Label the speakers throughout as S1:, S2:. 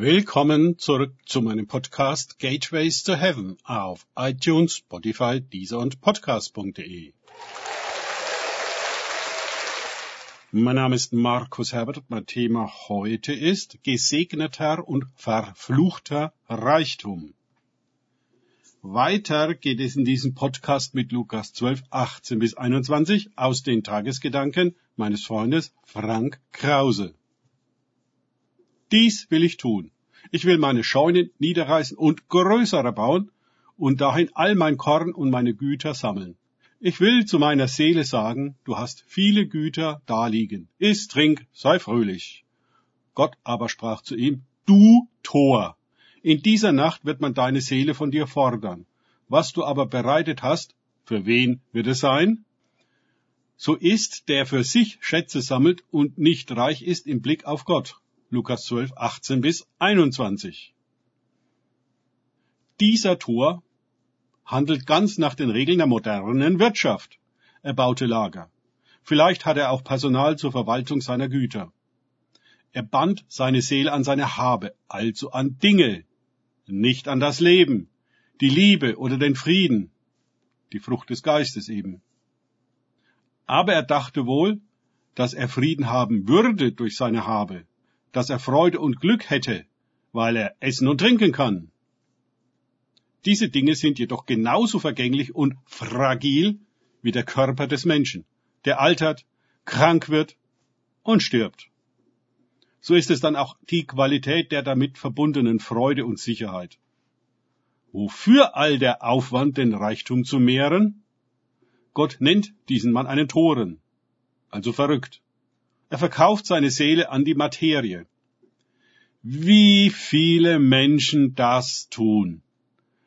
S1: Willkommen zurück zu meinem Podcast Gateways to Heaven auf iTunes, Spotify, Deezer und Podcast.de. Mein Name ist Markus Herbert. Mein Thema heute ist gesegneter und verfluchter Reichtum. Weiter geht es in diesem Podcast mit Lukas 12, 18 bis 21 aus den Tagesgedanken meines Freundes Frank Krause. Dies will ich tun. Ich will meine Scheunen niederreißen und größere bauen und dahin all mein Korn und meine Güter sammeln. Ich will zu meiner Seele sagen, du hast viele Güter daliegen. Iss, trink, sei fröhlich. Gott aber sprach zu ihm, du Tor. In dieser Nacht wird man deine Seele von dir fordern. Was du aber bereitet hast, für wen wird es sein? So ist, der für sich Schätze sammelt und nicht reich ist im Blick auf Gott. Lukas 12, 18 bis 21. Dieser Tor handelt ganz nach den Regeln der modernen Wirtschaft. Er baute Lager. Vielleicht hat er auch Personal zur Verwaltung seiner Güter. Er band seine Seele an seine Habe, also an Dinge, nicht an das Leben, die Liebe oder den Frieden, die Frucht des Geistes eben. Aber er dachte wohl, dass er Frieden haben würde durch seine Habe, dass er Freude und Glück hätte, weil er essen und trinken kann. Diese Dinge sind jedoch genauso vergänglich und fragil wie der Körper des Menschen, der altert, krank wird und stirbt. So ist es dann auch die Qualität der damit verbundenen Freude und Sicherheit. Wofür all der Aufwand, den Reichtum zu mehren? Gott nennt diesen Mann einen Toren, also verrückt. Er verkauft seine Seele an die Materie. Wie viele Menschen das tun.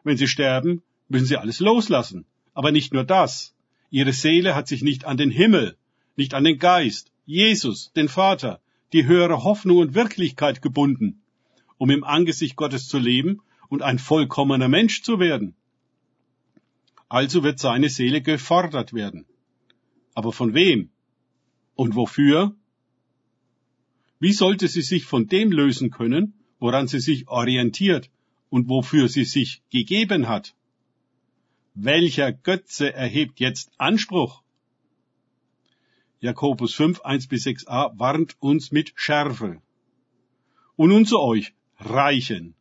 S1: Wenn sie sterben, müssen sie alles loslassen. Aber nicht nur das. Ihre Seele hat sich nicht an den Himmel, nicht an den Geist, Jesus, den Vater, die höhere Hoffnung und Wirklichkeit gebunden, um im Angesicht Gottes zu leben und ein vollkommener Mensch zu werden. Also wird seine Seele gefordert werden. Aber von wem? Und wofür? Wie sollte sie sich von dem lösen können, woran sie sich orientiert und wofür sie sich gegeben hat? Welcher Götze erhebt jetzt Anspruch? Jakobus 5, 1 bis 6a warnt uns mit Schärfe. Und nun zu euch, Reichen,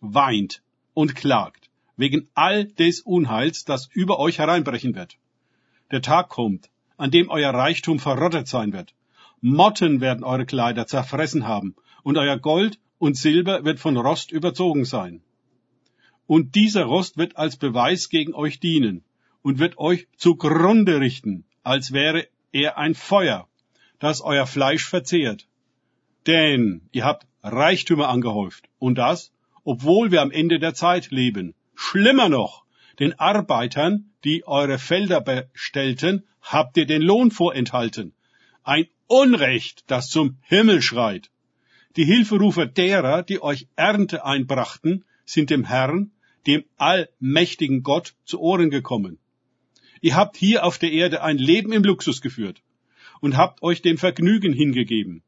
S1: weint und klagt wegen all des Unheils, das über euch hereinbrechen wird. Der Tag kommt, an dem euer Reichtum verrottet sein wird Motten werden eure Kleider zerfressen haben, und euer Gold und Silber wird von Rost überzogen sein. Und dieser Rost wird als Beweis gegen euch dienen und wird euch zugrunde richten, als wäre er ein Feuer, das euer Fleisch verzehrt. Denn ihr habt Reichtümer angehäuft, und das, obwohl wir am Ende der Zeit leben. Schlimmer noch, den Arbeitern, die eure Felder bestellten, habt ihr den Lohn vorenthalten. Ein Unrecht, das zum Himmel schreit. Die Hilferufe derer, die euch Ernte einbrachten, sind dem Herrn, dem allmächtigen Gott, zu Ohren gekommen. Ihr habt hier auf der Erde ein Leben im Luxus geführt und habt euch dem Vergnügen hingegeben.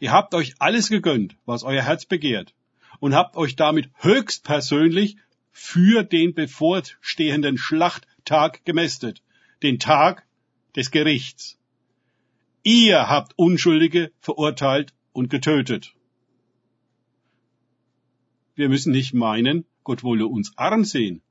S1: Ihr habt euch alles gegönnt, was euer Herz begehrt, und habt euch damit höchstpersönlich für den bevorstehenden Schlachttag gemästet, den Tag des Gerichts. Ihr habt Unschuldige verurteilt und getötet. Wir müssen nicht meinen, Gott wolle uns arm sehen.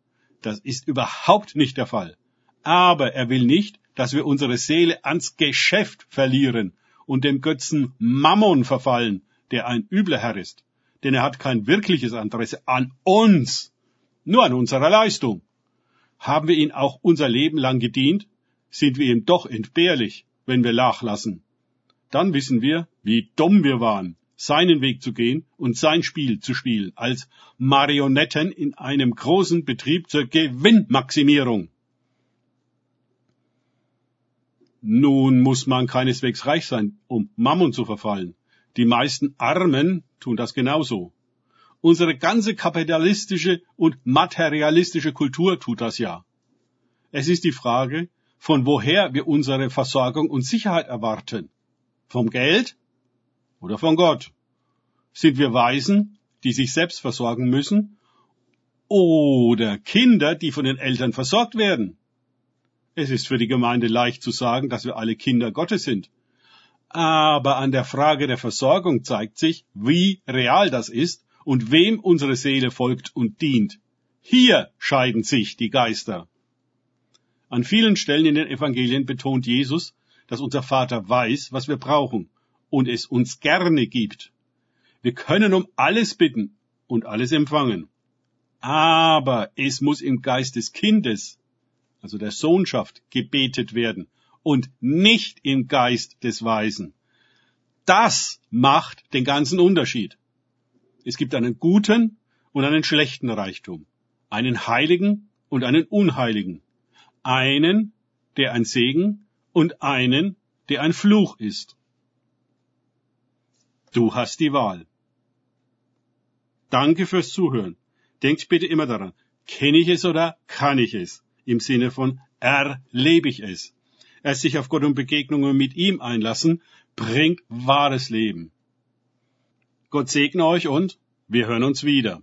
S1: Das ist überhaupt nicht der Fall. Aber er will nicht, dass wir unsere Seele ans Geschäft verlieren und dem Götzen Mammon verfallen, der ein übler Herr ist. Denn er hat kein wirkliches Interesse an uns, nur an unserer Leistung. Haben wir ihn auch unser Leben lang gedient, sind wir ihm doch entbehrlich wenn wir nachlassen. Dann wissen wir, wie dumm wir waren, seinen Weg zu gehen und sein Spiel zu spielen, als Marionetten in einem großen Betrieb zur Gewinnmaximierung. Nun muss man keineswegs reich sein, um Mammon zu verfallen. Die meisten Armen tun das genauso. Unsere ganze kapitalistische und materialistische Kultur tut das ja. Es ist die Frage, von woher wir unsere Versorgung und Sicherheit erwarten. Vom Geld oder von Gott? Sind wir Waisen, die sich selbst versorgen müssen, oder Kinder, die von den Eltern versorgt werden. Es ist für die Gemeinde leicht zu sagen, dass wir alle Kinder Gottes sind. Aber an der Frage der Versorgung zeigt sich, wie real das ist und wem unsere Seele folgt und dient. Hier scheiden sich die Geister. An vielen Stellen in den Evangelien betont Jesus, dass unser Vater weiß, was wir brauchen und es uns gerne gibt. Wir können um alles bitten und alles empfangen. Aber es muss im Geist des Kindes, also der Sohnschaft, gebetet werden und nicht im Geist des Weisen. Das macht den ganzen Unterschied. Es gibt einen guten und einen schlechten Reichtum, einen heiligen und einen unheiligen, einen, der ein Segen und einen, der ein Fluch ist. Du hast die Wahl. Danke fürs Zuhören. Denkt bitte immer daran, kenne ich es oder kann ich es? Im Sinne von erlebe ich es. Erst sich auf Gott und Begegnungen mit ihm einlassen, bringt wahres Leben. Gott segne euch und wir hören uns wieder.